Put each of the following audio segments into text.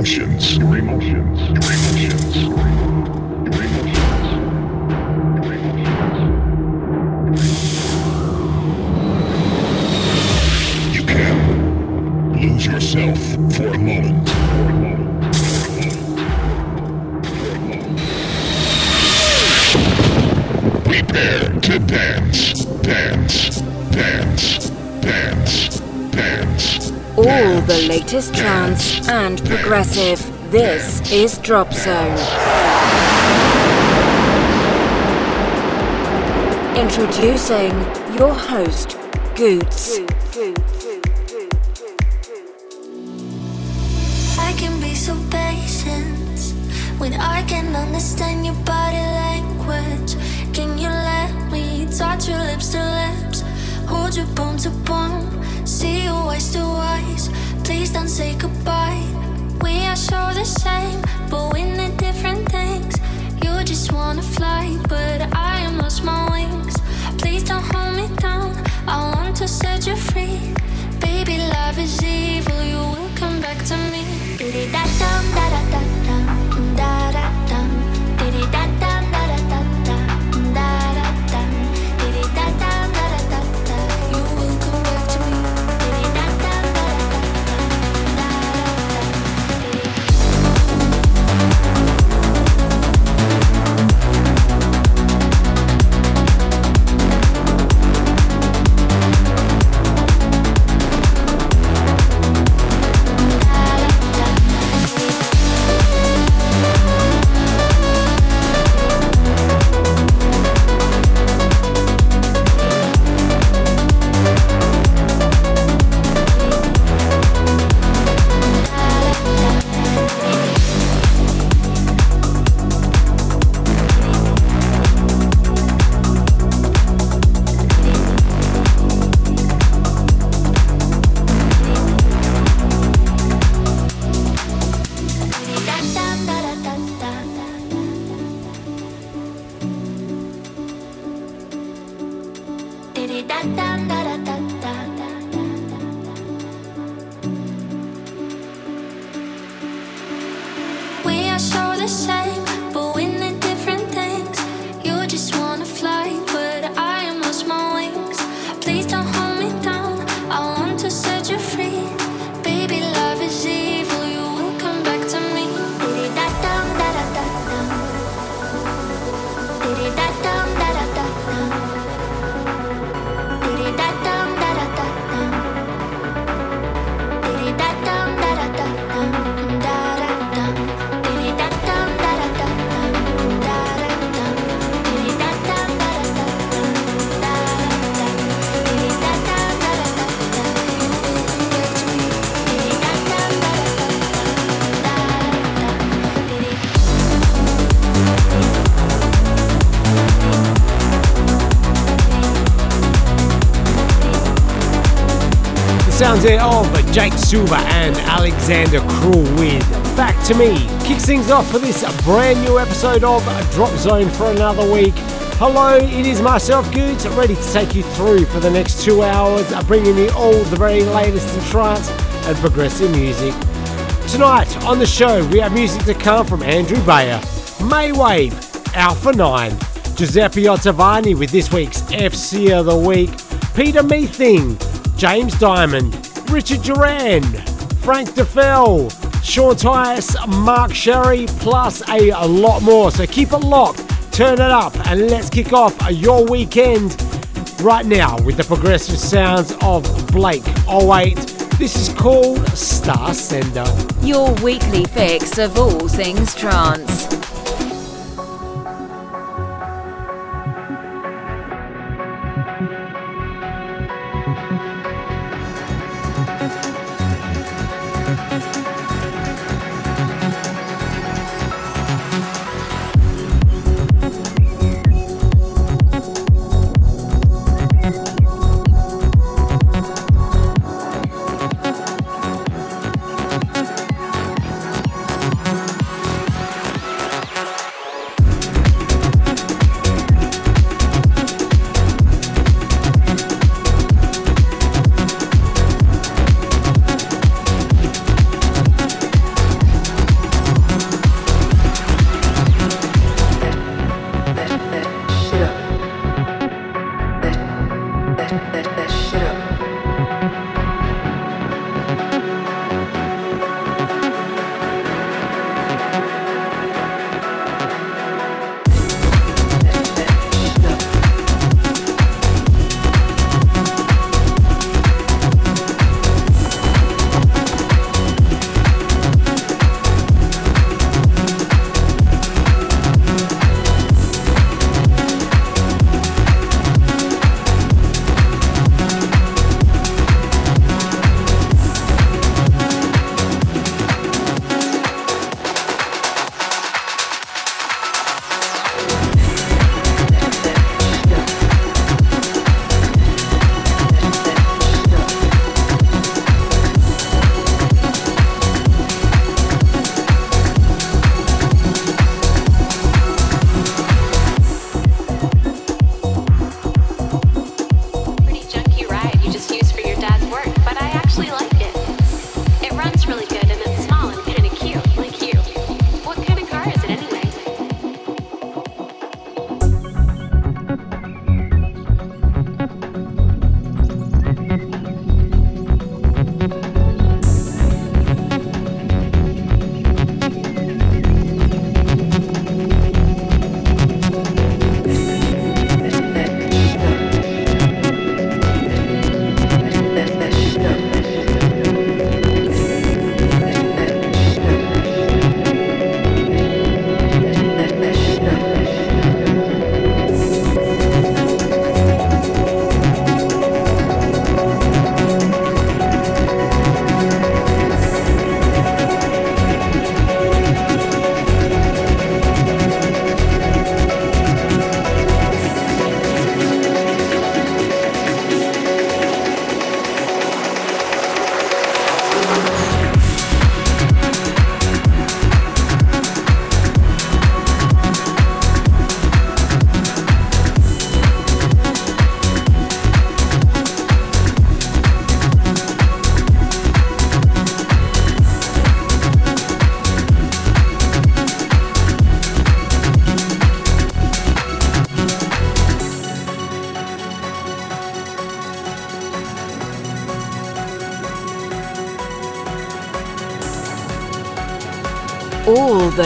emotions. Your emotions. Your emotions. Latest trance and progressive. This is Drop Zone. Introducing your host, Goots. There of Jake Silver and Alexander Krull with Back to Me kicks things off for this brand new episode of Drop Zone for another week. Hello, it is myself, Goots, ready to take you through for the next two hours, uh, bringing you all the very latest in trance and progressive music. Tonight on the show, we have music to come from Andrew Bayer, Maywave, Alpha 9, Giuseppe Ottaviani with this week's FC of the Week, Peter Meething, James Diamond, Richard Durand, Frank Dueffel, Sean Tyas, Mark Sherry, plus a, a lot more. So keep it locked, turn it up, and let's kick off your weekend right now with the progressive sounds of Blake 08. This is called Star Sender. Your weekly fix of all things trance.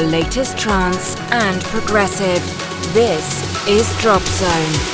Latest trance and progressive. This is Drop Zone.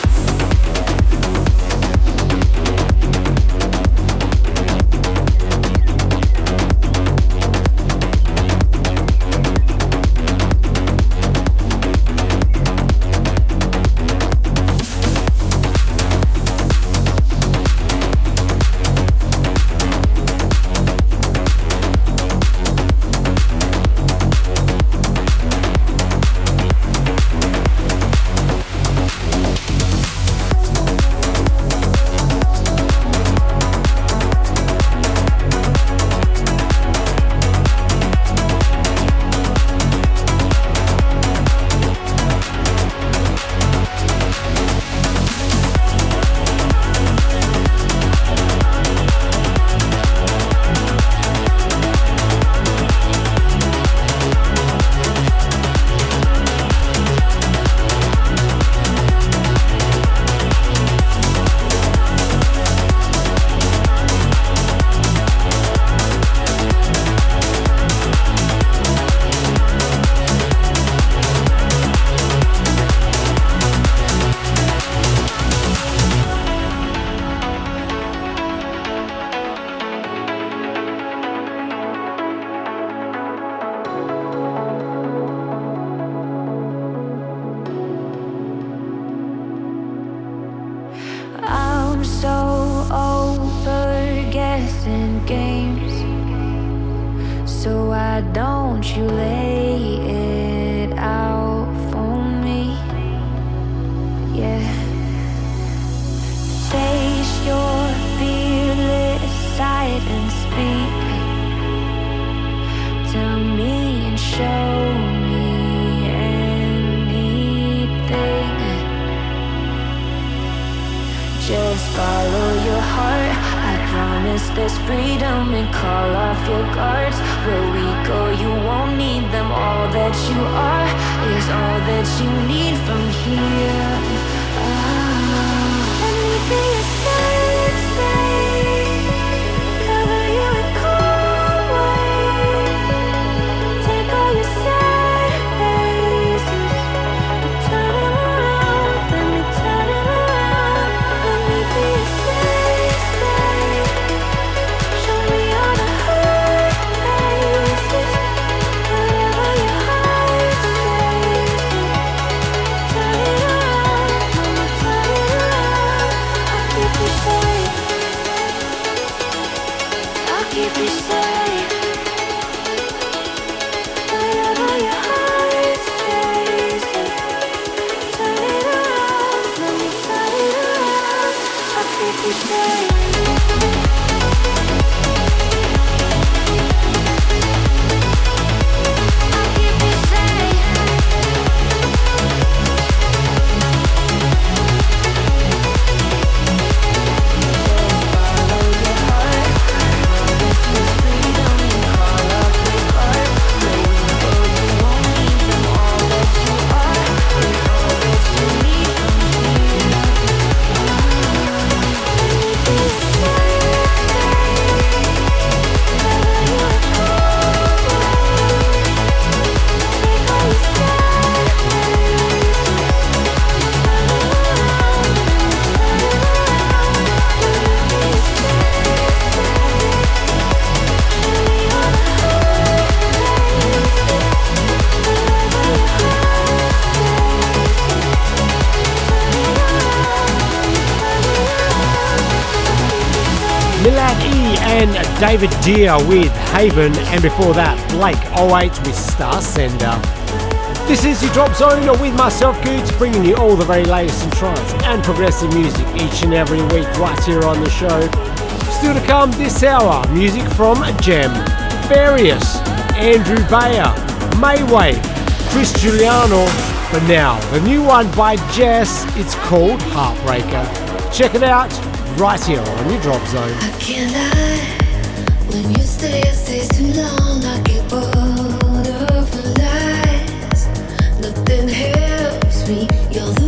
David Deer with Haven, and before that, Blake 08 with Star Sender. This is your Drop Zone with myself, Goots, bringing you all the very latest in trance and progressive music each and every week right here on the show. Still to come this hour, music from Gem, Farius, Andrew Bayer, Mayway, Chris Giuliano. But now, the new one by Jess, it's called Heartbreaker. Check it out right here on your Drop Zone. Nothing helps me. You're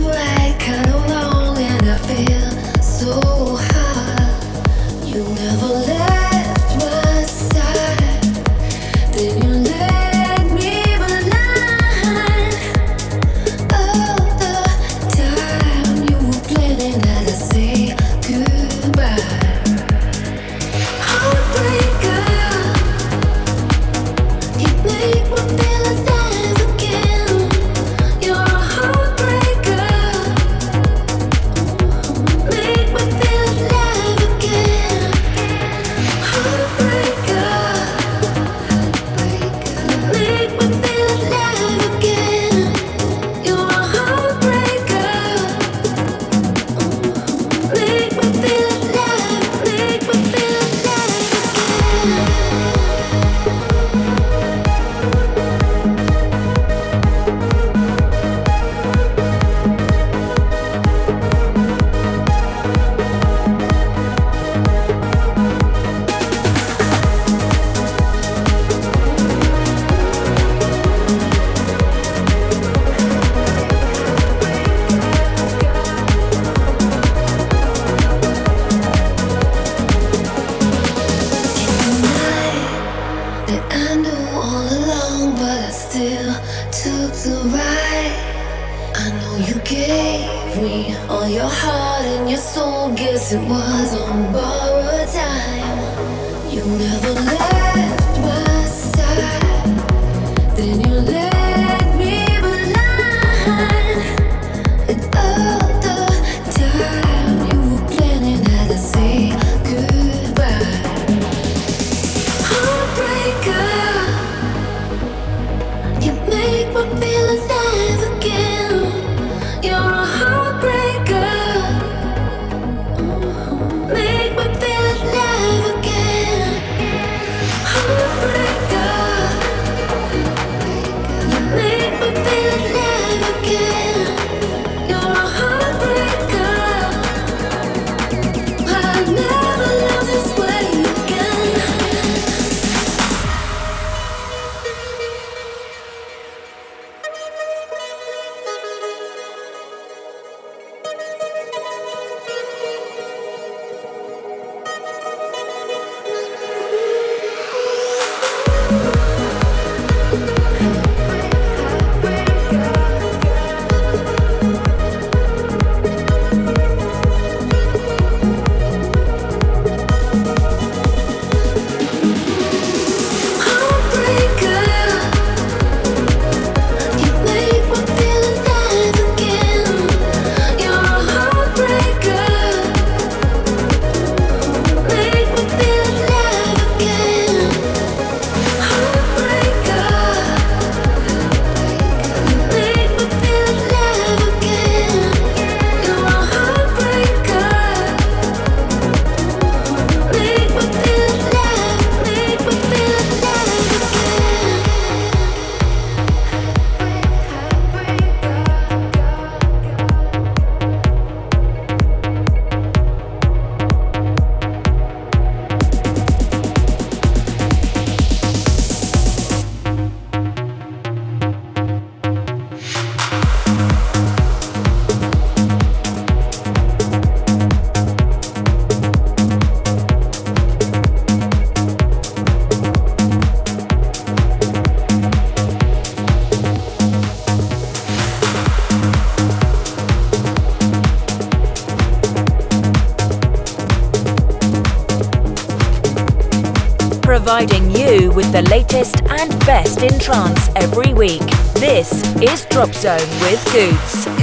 latest and best in trance every week. This is Drop Zone with Goots.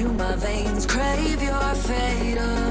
Through my veins. Crave your fatal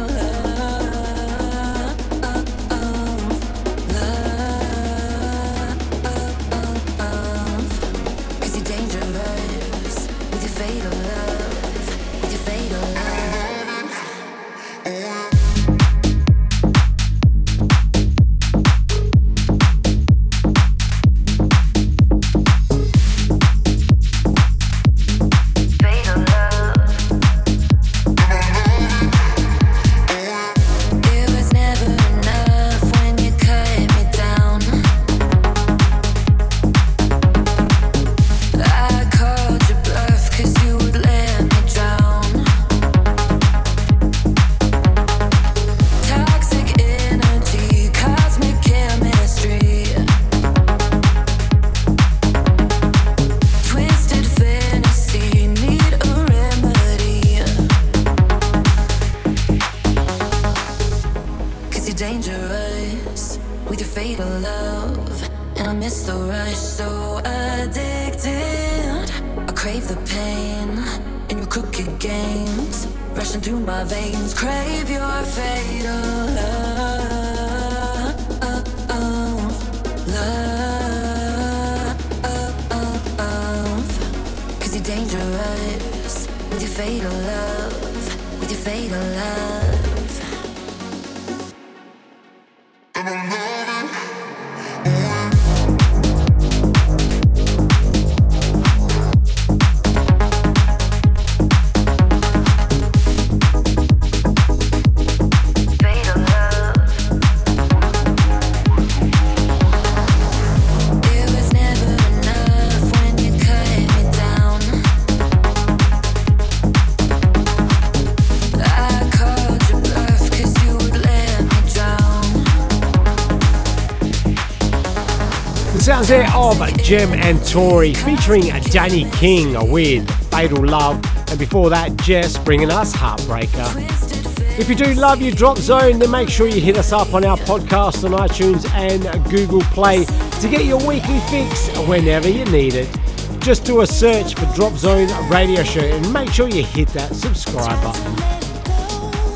Gem and Tauri featuring Danny King with Fatal Love, and before that, Jess bringing us Heartbreaker. If you do love your Drop Zone, then make sure you hit us up on our podcast on iTunes and Google Play to get your weekly fix whenever you need it. Just do a search for Drop Zone Radio Show and make sure you hit that subscribe button.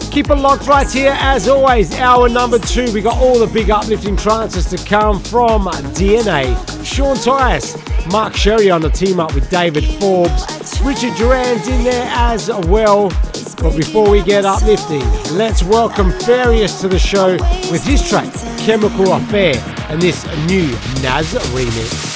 Keep it locked right here, as always. Hour number two, we got all the big uplifting trances to come from DNA. Sean Tyas, Mark Sherry on the team up with David Forbes, Richard Durand's in there as well. But before we get uplifting, let's welcome Farius to the show with his track Chemical Affair and this new Nas remix.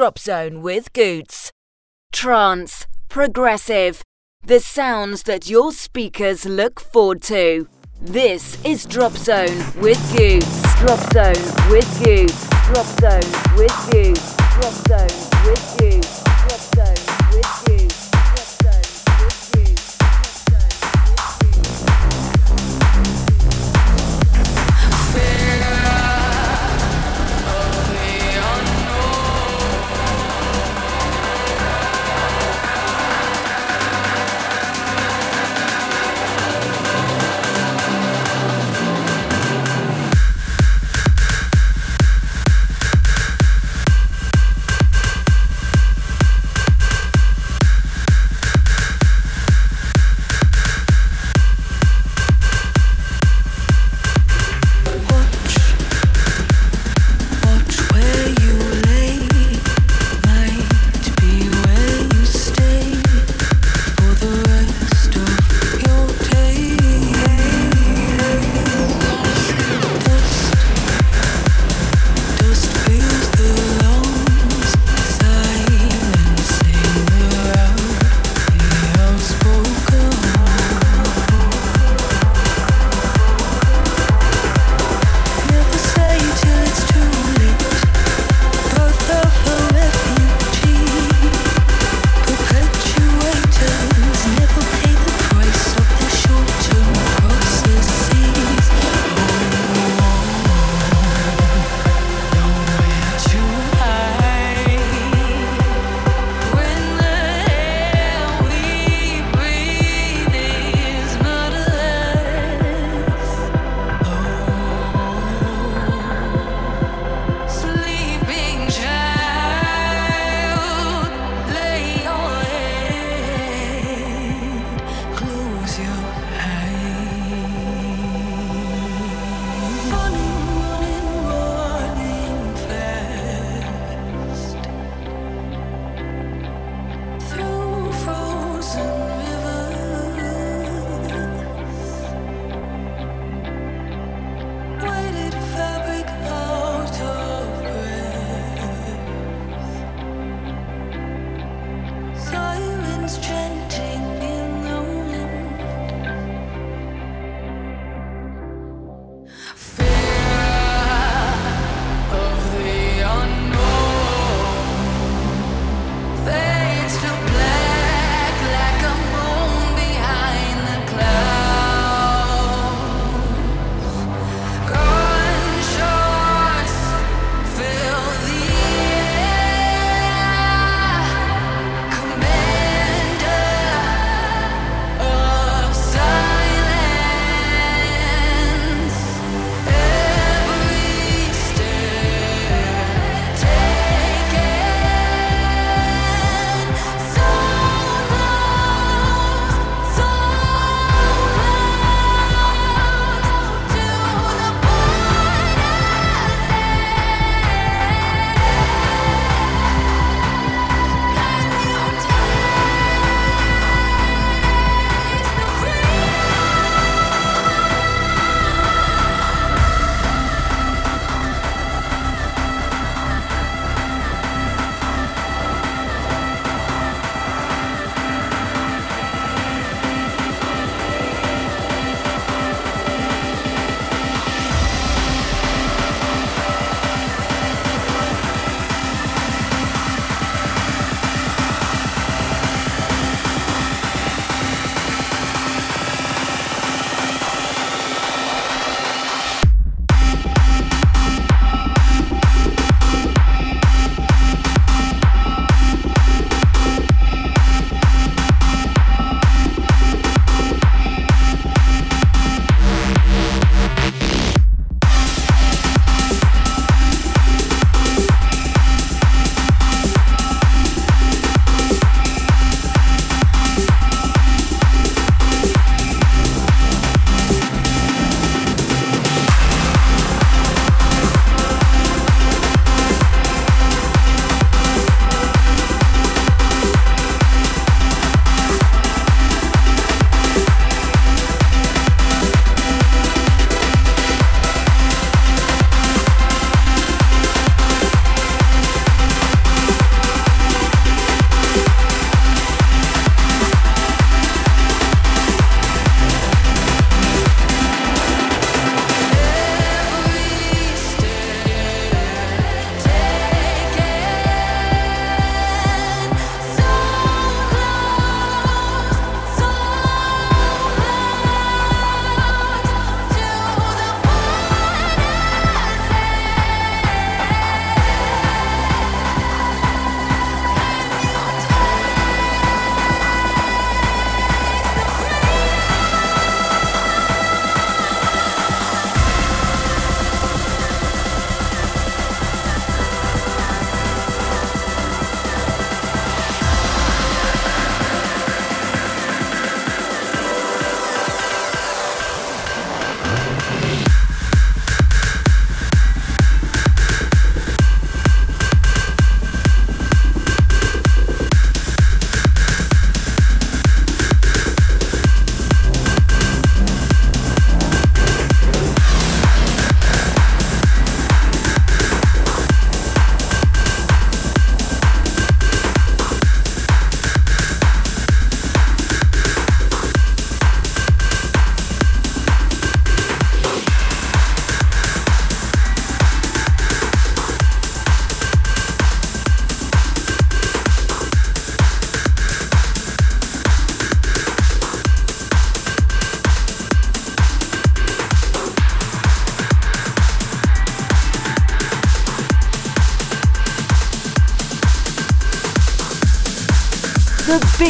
Drop Zone with Goots. Trance, progressive, the sounds that your speakers look forward to. This is Drop Zone with Goots. Drop Zone with Goots. Drop Zone with Goots. Drop Zone with Goots.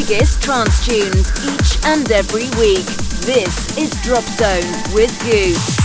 Biggest trance tunes each and every week. This is Drop Zone with Goots.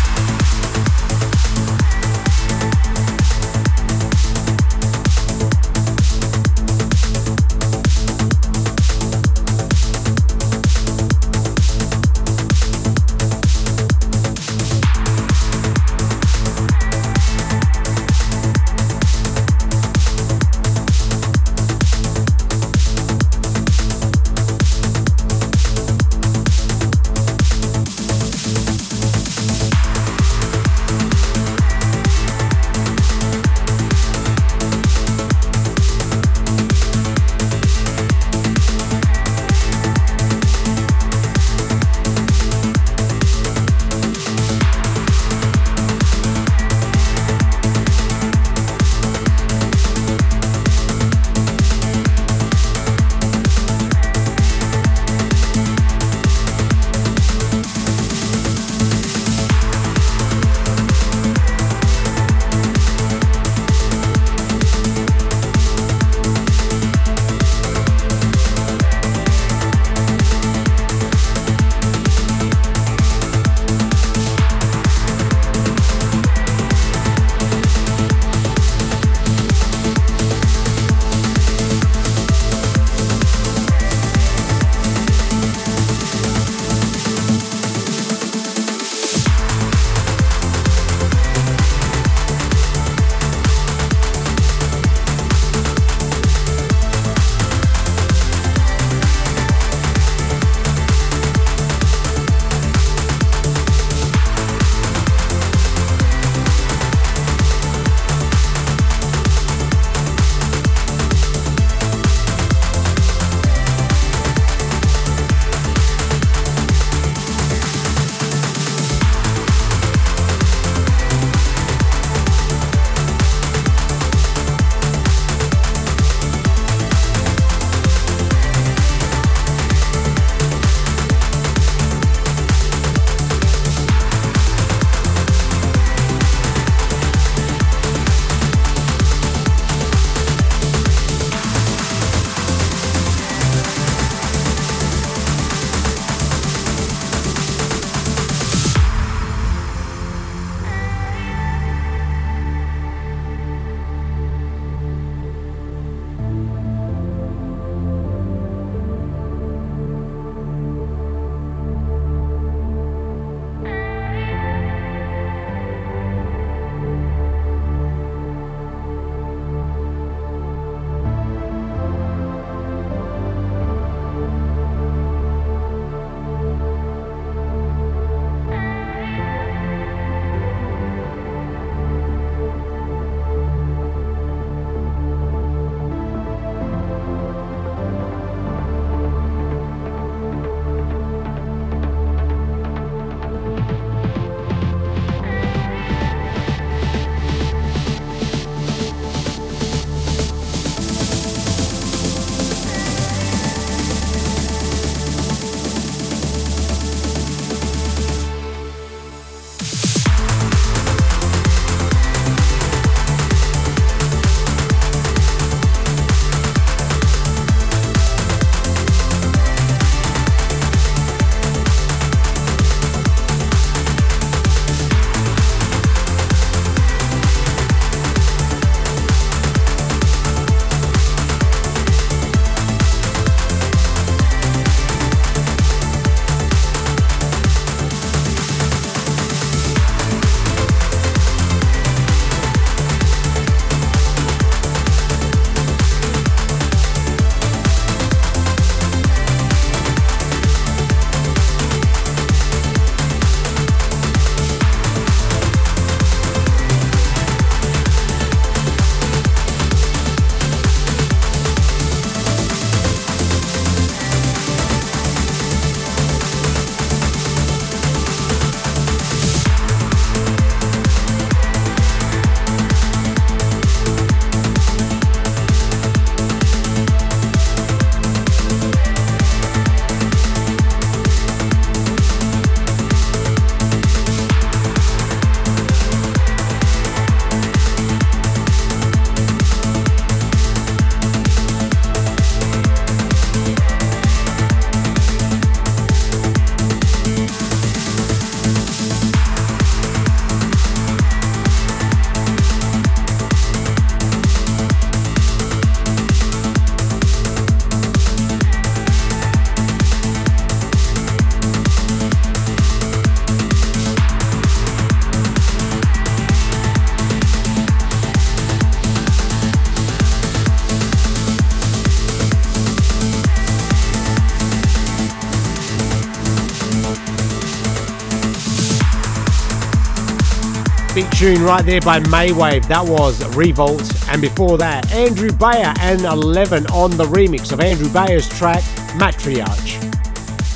Tune right there by Maywave. That was Revolt. And before that, Andrew Bayer and 11 on the remix of Andrew Bayer's track Matriarch.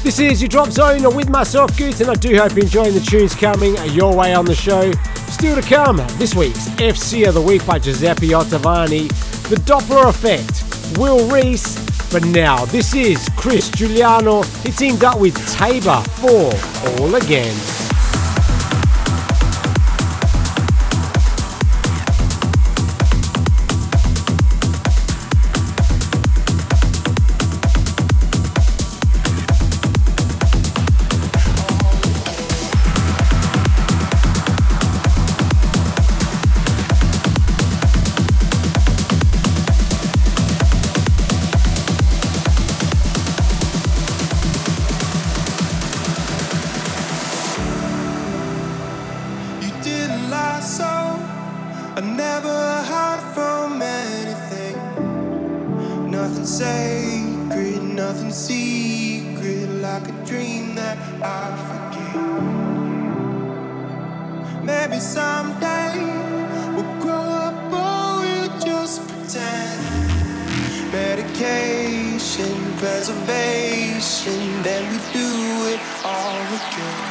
This is your Drop Zone with myself, Goot, and I do hope you're enjoying the tunes coming your way on the show. Still to come, this week's FC of the Week by Giuseppe Ottaviani, The Doppler Effect, Will Reese, but now this is Chris Giuliano. He teamed up with Tabor for All Again. didn't lie, so I never hide from anything. Nothing sacred, nothing secret, like a dream that I forget. Maybe someday we'll grow up or we'll just pretend. Medication, preservation, then we do it all again.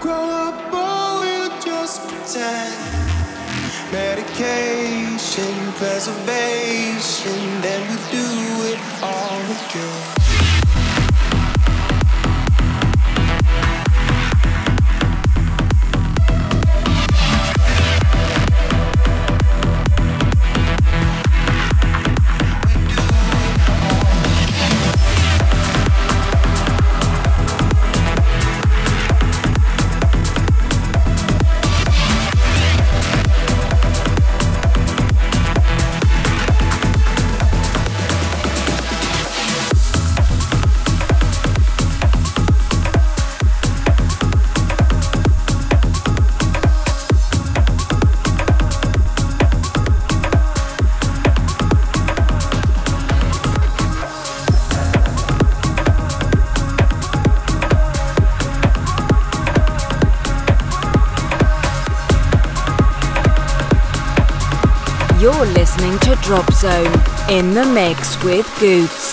grow up or we'll just pretend. Medication, preservation, then we do it all again. Zone in the mix with Goots.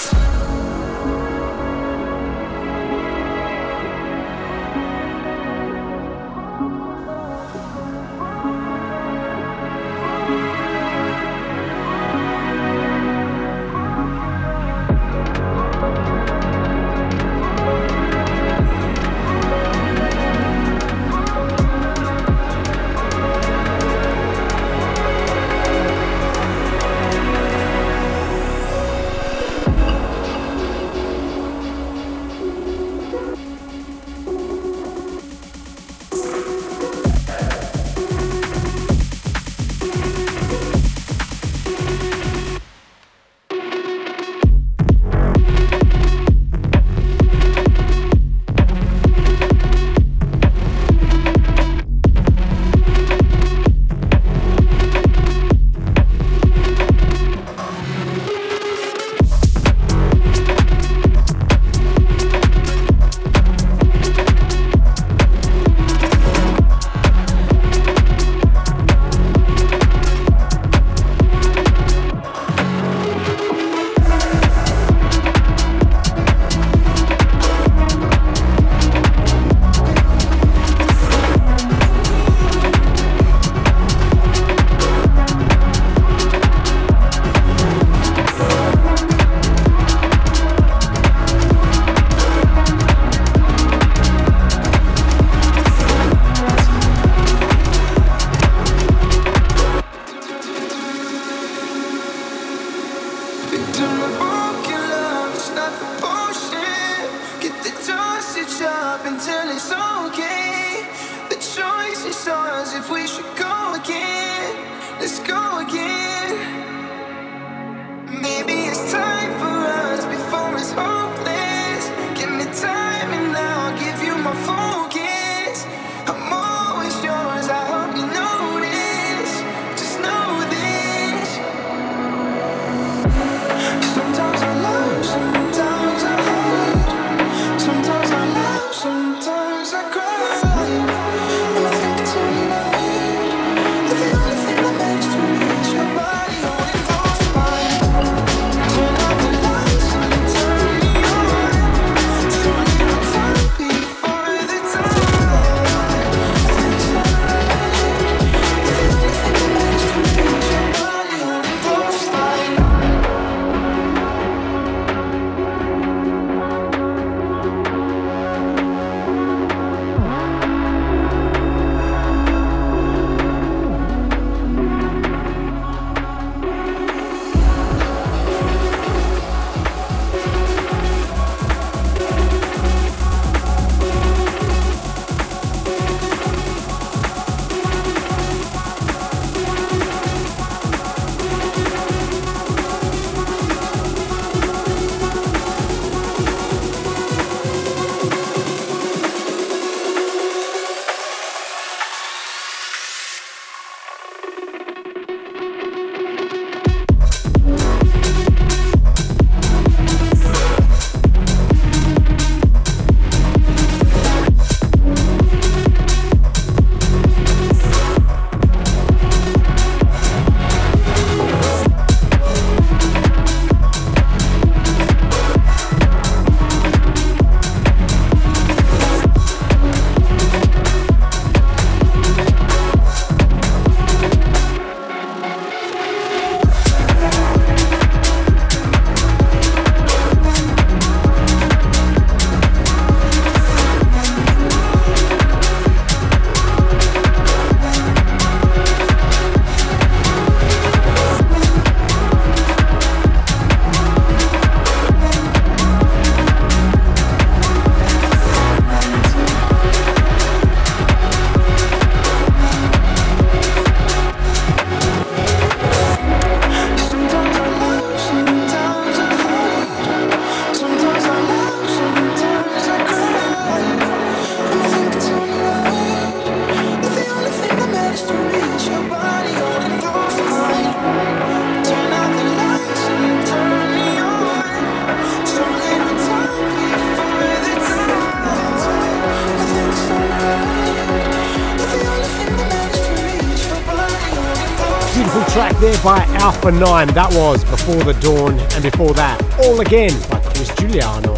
Alpha 9. That was Before the Dawn, and before that, All Again by Chris Giuliano.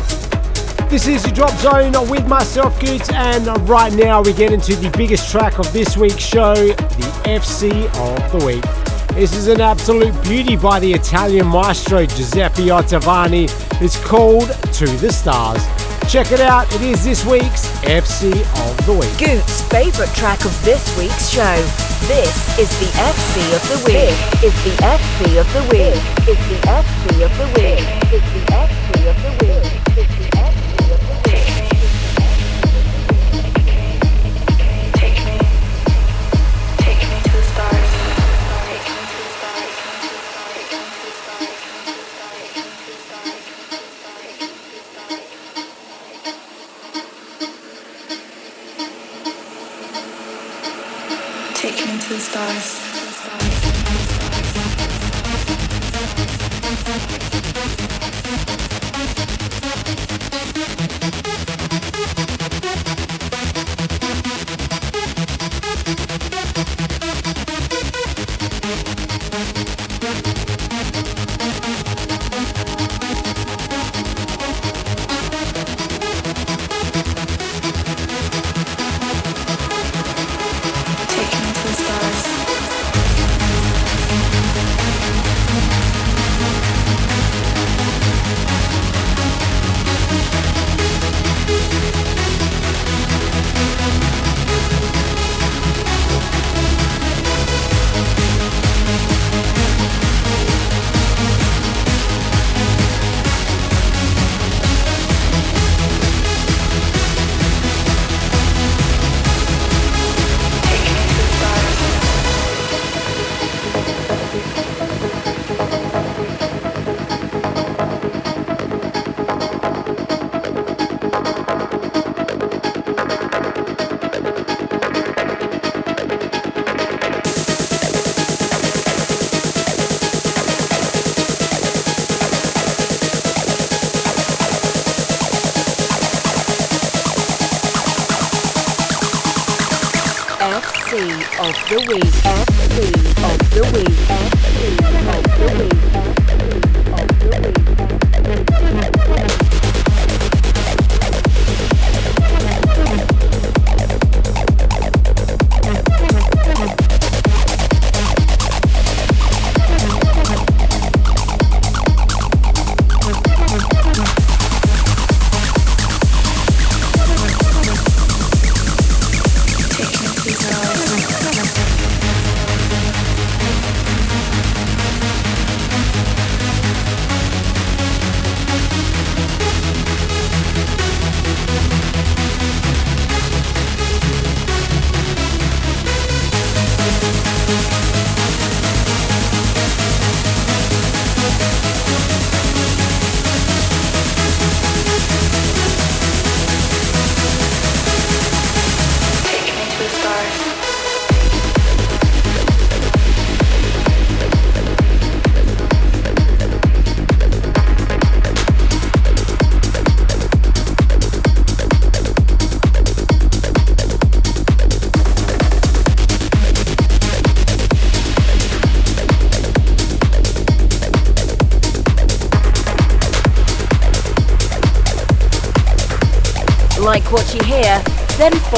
This is your Drop Zone with myself, Goots, and right now we get into the biggest track of this week's show, the FC of the Week. This is an absolute beauty by the Italian maestro Giuseppe Ottaviani. It's called To the Stars. Check it out, it is this week's FC of the Week. Goot's favourite track of this week's show. This is the FC of the Week. Is the FC of the Week. Is the FC of the Week. Is the FC of the Week. Is the FC of the Week. of the Take me to the stars.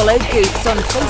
Follow Goots on Facebook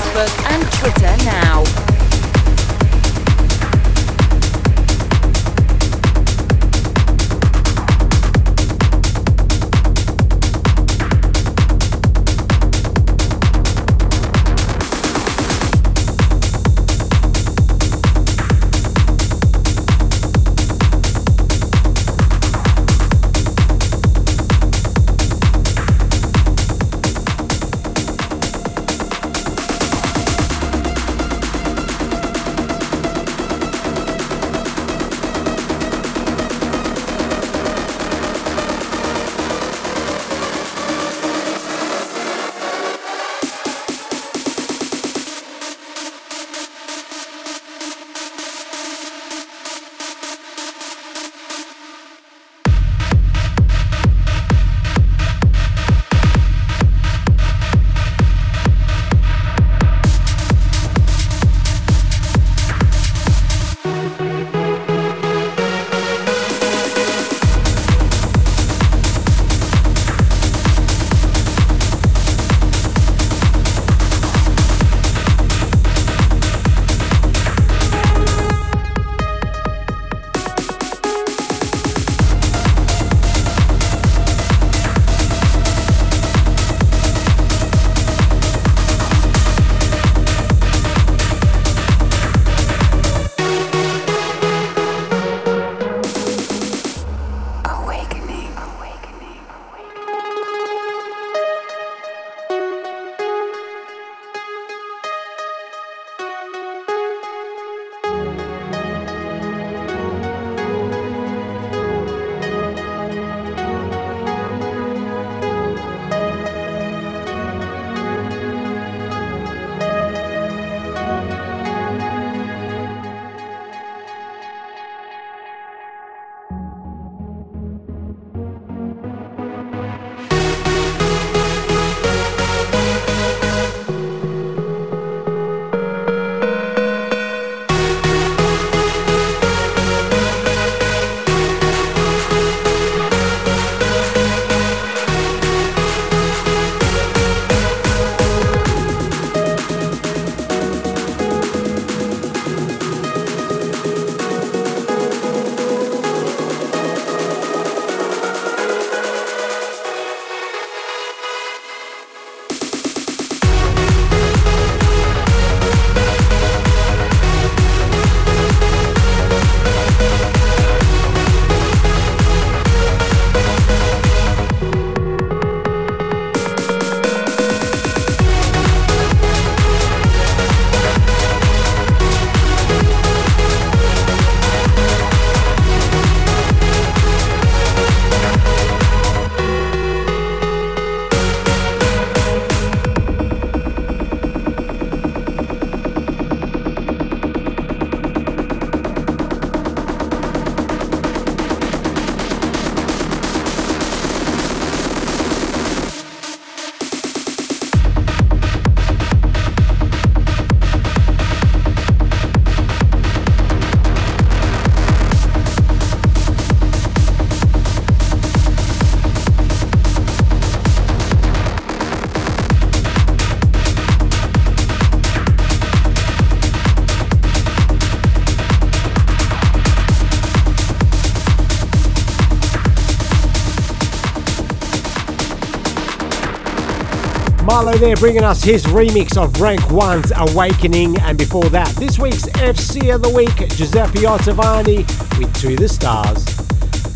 Marlo there bringing us his remix of Rank 1's Awakening. And before that, this week's FC of the Week, Giuseppe Ottaviani with To the Stars.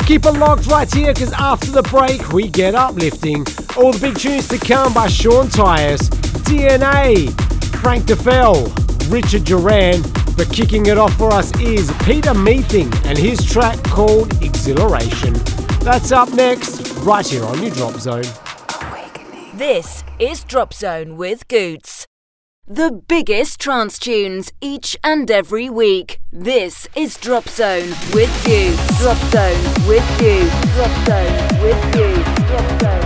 Keep it locked right here because after the break, we get uplifting. All the big tunes to come by Sean Tyas, DNA, Frank Dueffel, Richard Durand. But kicking it off for us is Peter Miethig and his track called Exhilaration. That's up next, right here on your Drop Zone. This is Drop Zone with Goots. The biggest trance tunes each and every week. This is Drop Zone with Goots. Drop Zone with Goots. Drop Zone with Goots. Drop Zone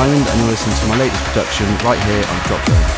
Island and you're listening to my latest production right here on Drop Zone.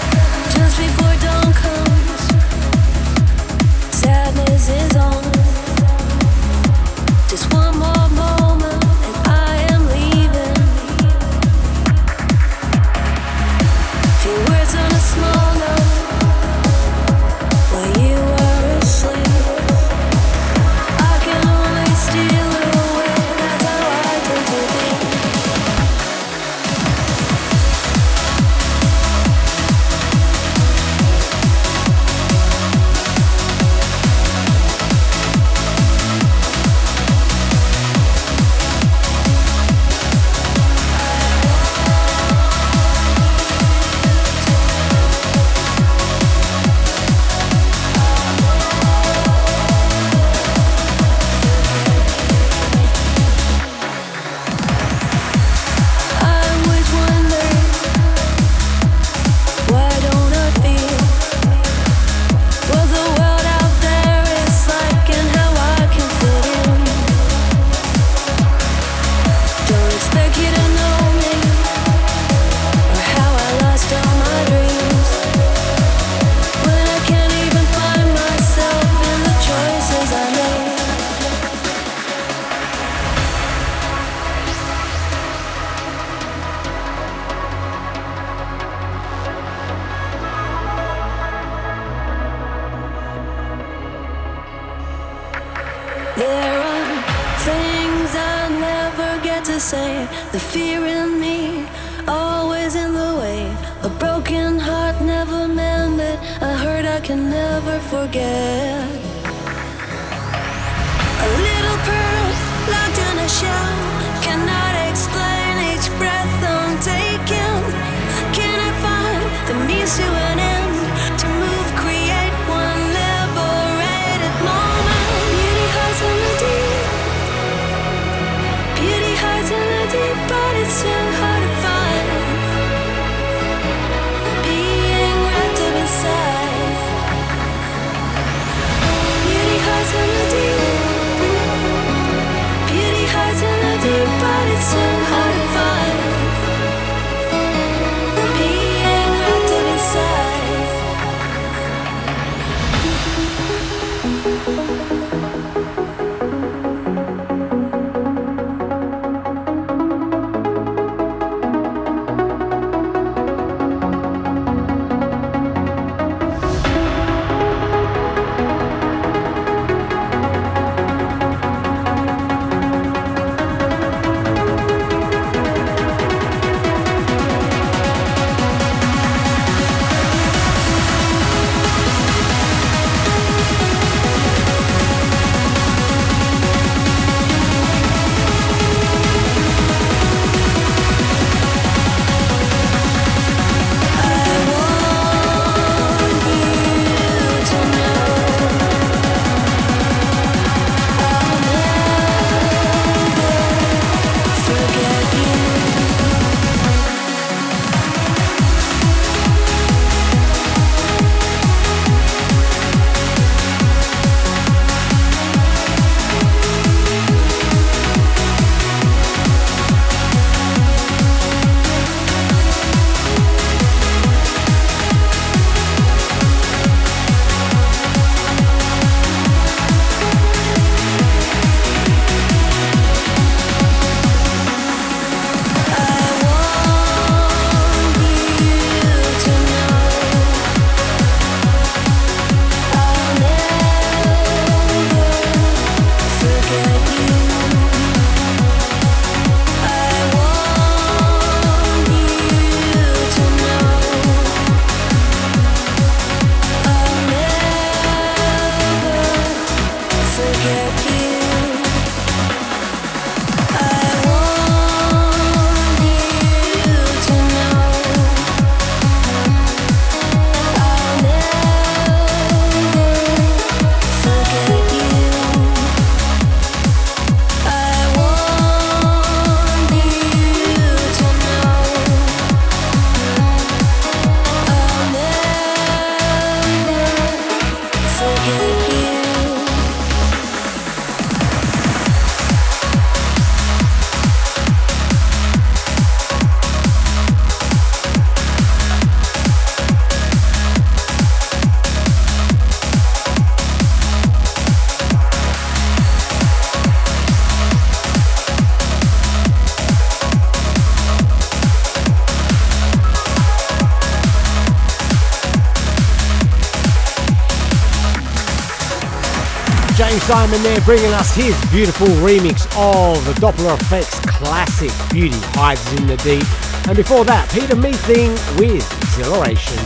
Dymond there bringing us his beautiful remix of the Doppler Effects classic Beauty Hides in the Deep. And before that, Peter Miethig with Exhilaration.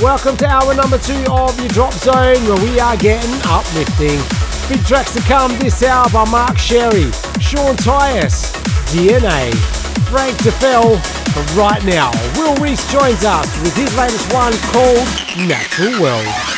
Welcome to hour number two of your Drop Zone where we are getting uplifting. Big tracks to come this hour by Mark Sherry, Sean Tyas, DNA, Frank Dueffel. But right now, Will Reese joins us with his latest one called Natural World.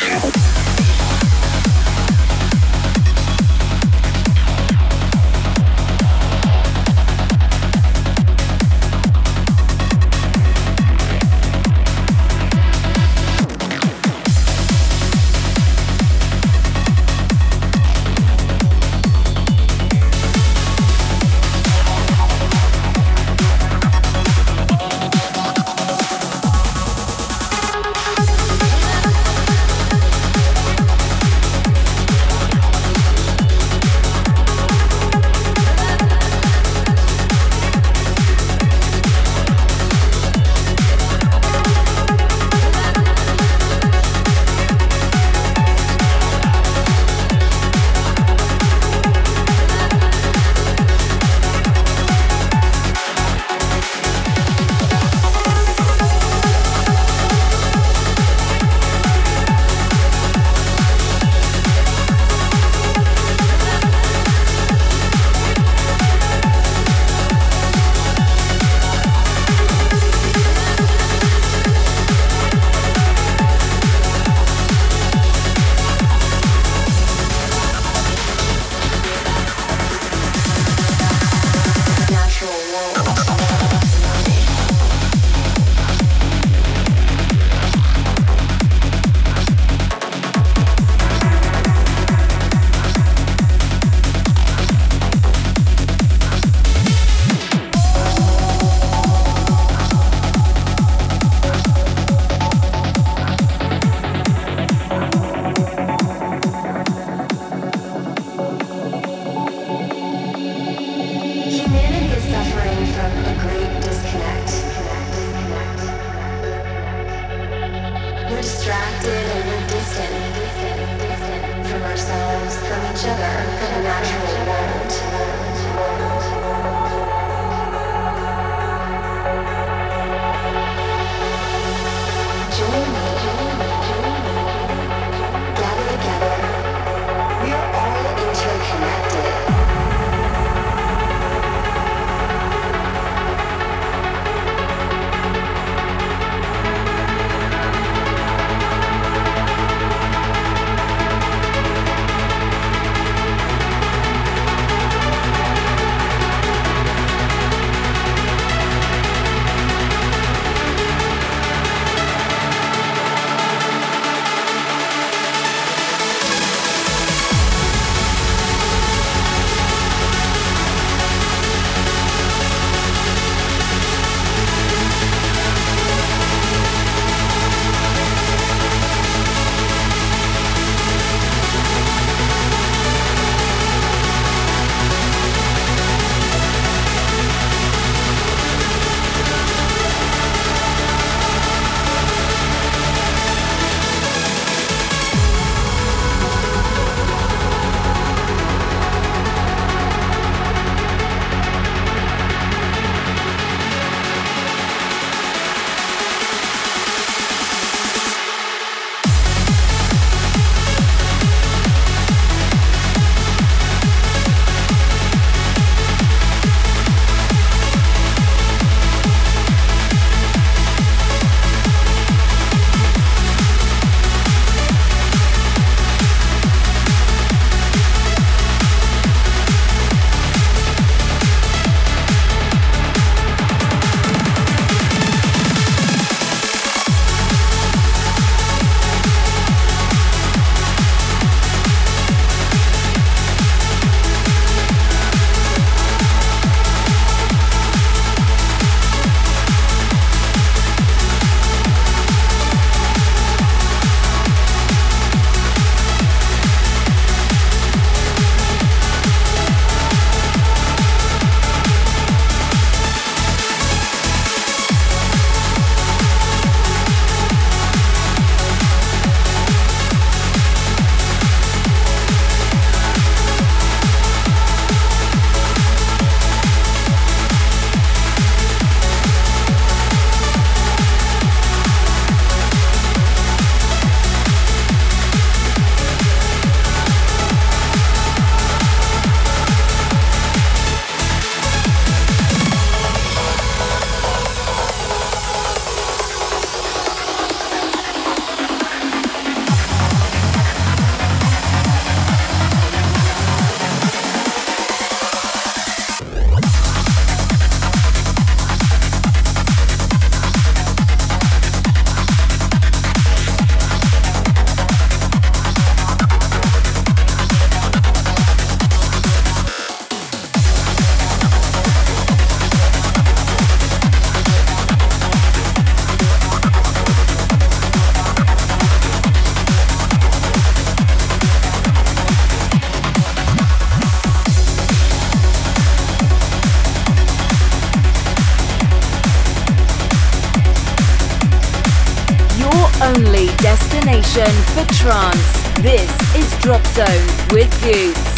For trance. This is Drop Zone with Goots.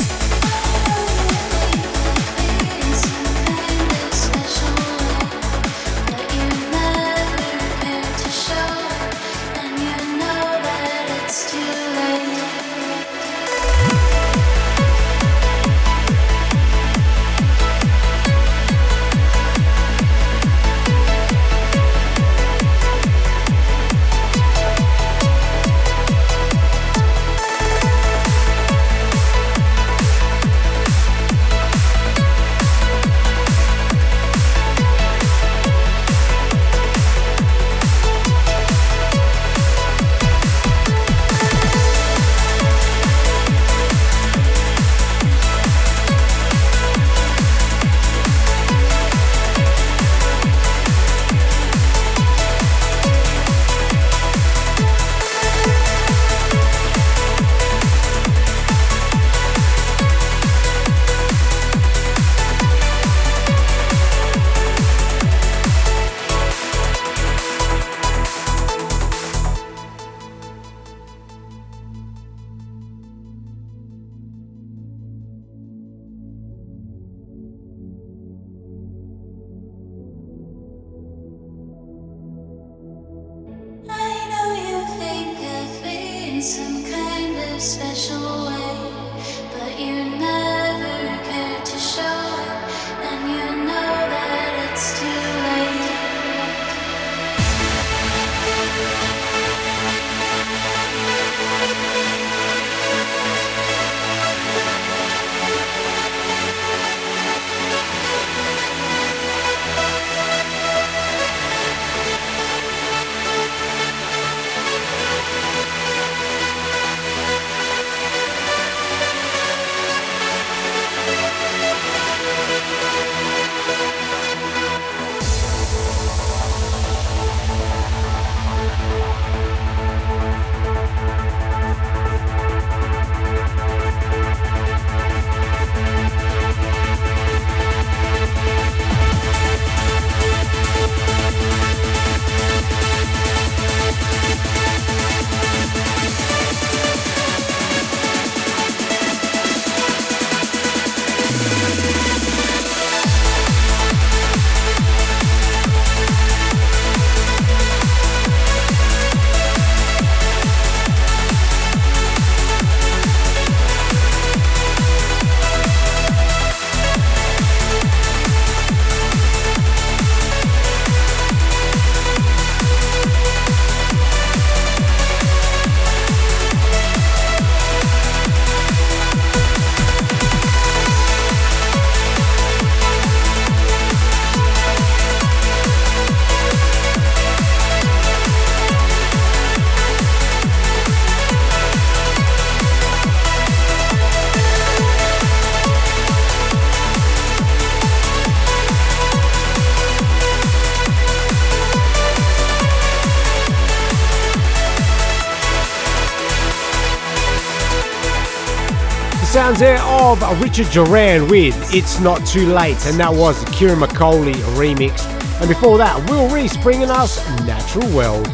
Sounds there of Richard Durand with It's Not Too Late, and that was the Ciaran McAuley remix. And before that, Will Reese bringing us Natural World.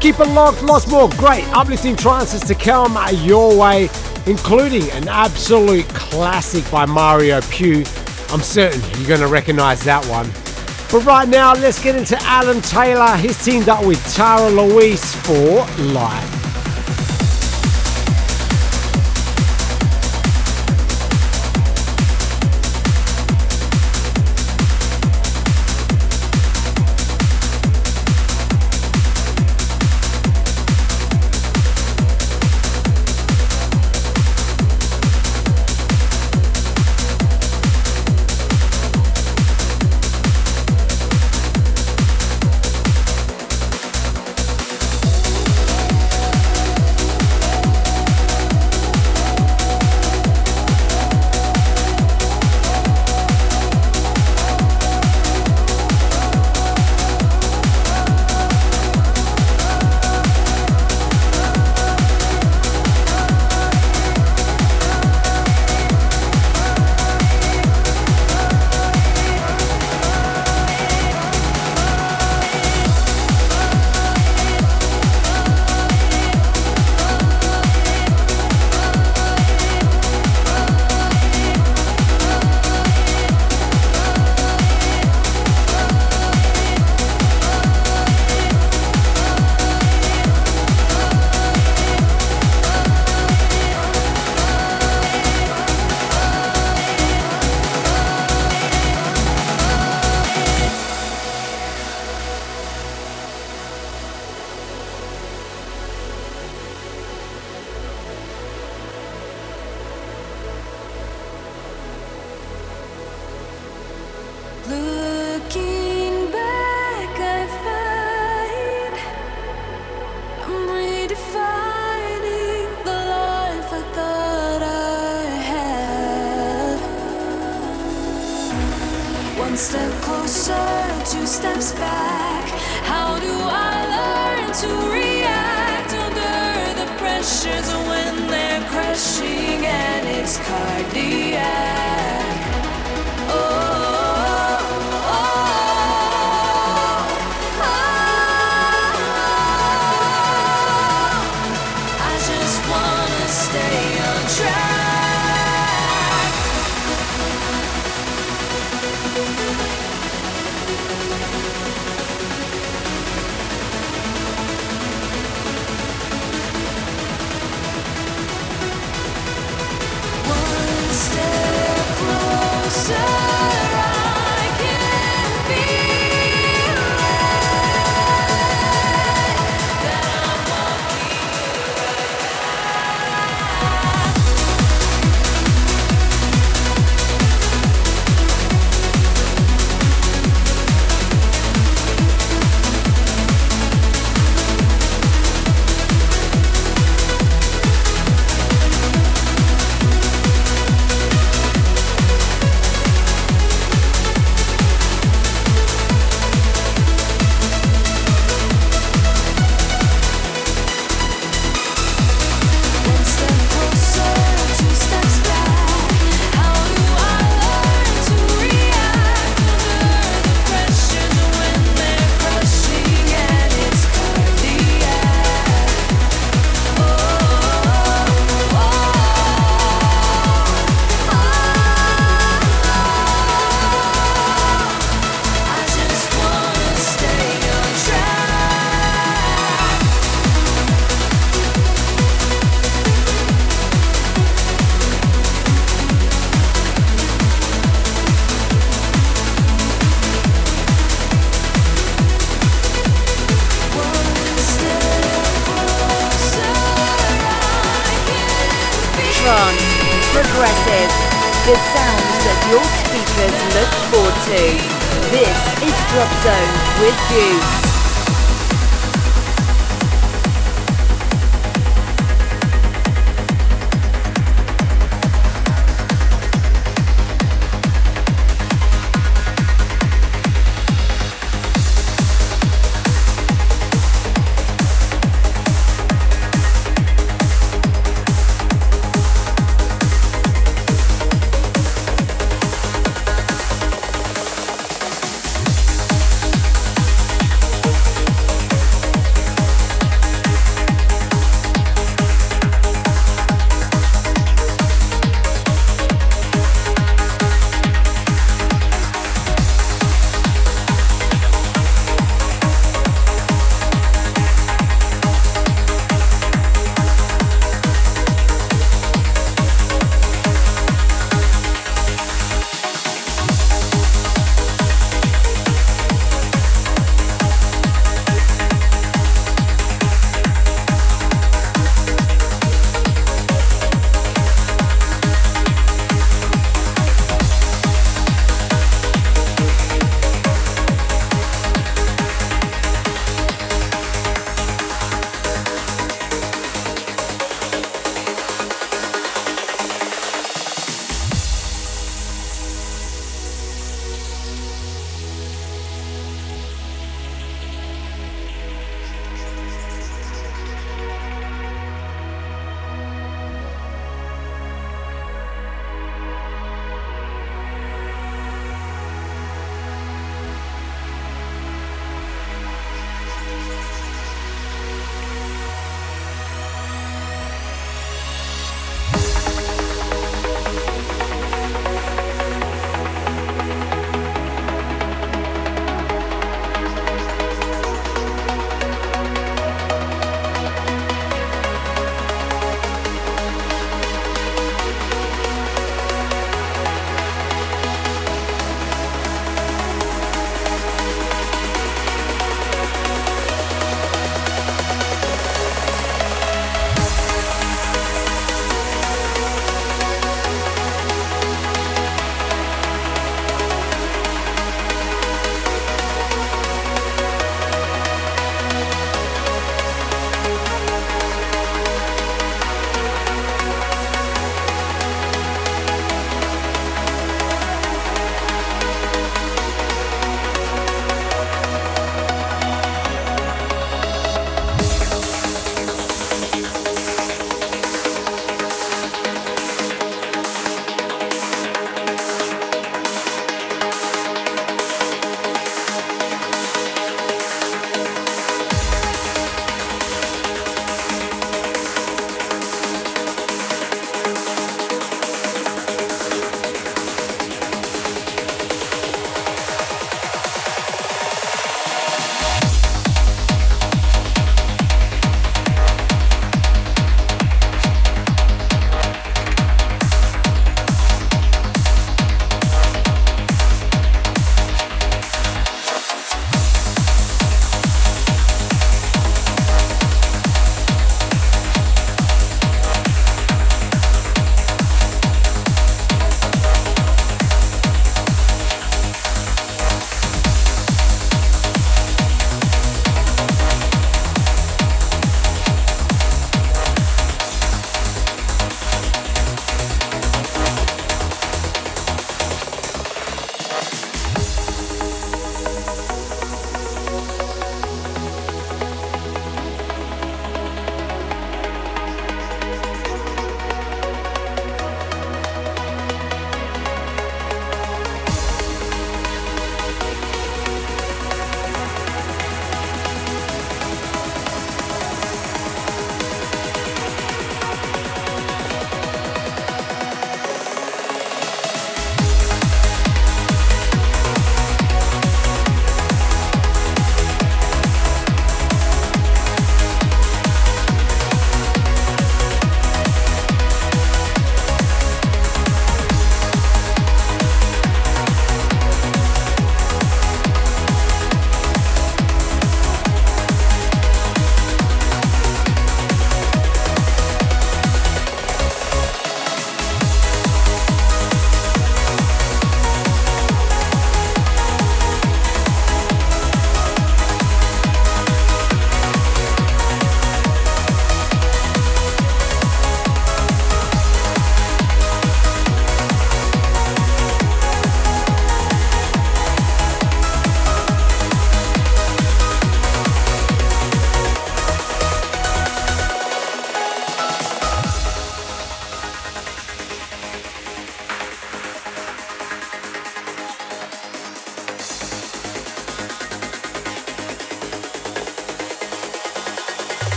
Keep it locked, lots more great uplifting trances to come your way, including an absolute classic by Mario Piu. I'm certain you're going to recognize that one. But right now, let's get into Alan Taylor. He's teamed up with Tara Louise for Life.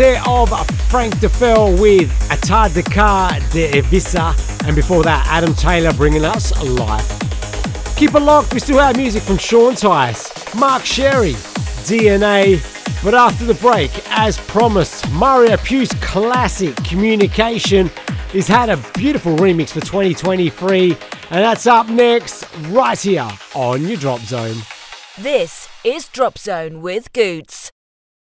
Of Frank Dueffel with Atar de Car de Evisa, and before that, Adam Taylor bringing us life. Keep it locked, we still have music from Sean Tyas, Mark Sherry, DNA, but after the break, as promised, Mario Piu's classic Communication has had a beautiful remix for 2023, and that's up next, right here on your Drop Zone. This is Drop Zone with Goots,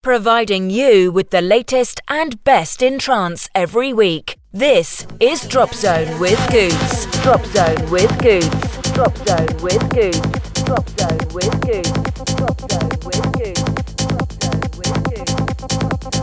providing you with the latest and best in trance every week. This is Drop Zone with Goots. Drop Zone with Goots. Drop Zone with Goots. Drop Zone with Goots. Drop Zone with Goots. Zones with Goots.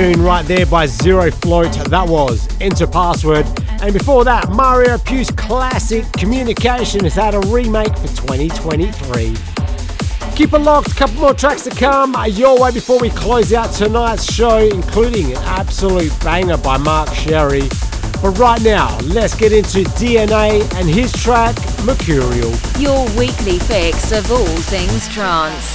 Tune right there by Zero Float. That was Enter Password. And before that, Mario Piu's classic Communication has had a remake for 2023. Keep it locked, couple more tracks to come your way before we close out tonight's show, including an absolute banger by Mark Sherry. But right now, let's get into DNA and his track, Mercurial. Your weekly fix of all things trance.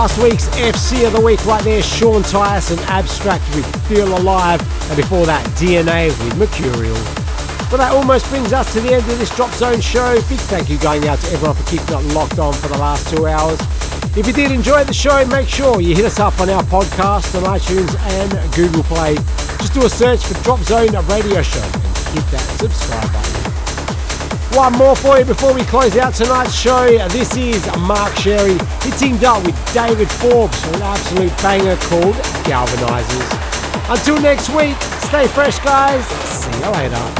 Last week's FC of the week right there, Sean Tyas and Abstract with Feel Alive, and before that, DNA with Mercurial. Well, that almost brings us to the end of this Drop Zone show. Big thank you going out to everyone for keeping it locked on for the last two hours. If you did enjoy the show, make sure you hit us up on our podcast on iTunes and Google Play. Just do a search for Drop Zone Radio Show and hit that subscribe button. One more for you before we close out tonight's show. This is Mark Sherry. He teamed up with David Forbes for an absolute banger called Galvanizers. Until next week, stay fresh, guys. See you later.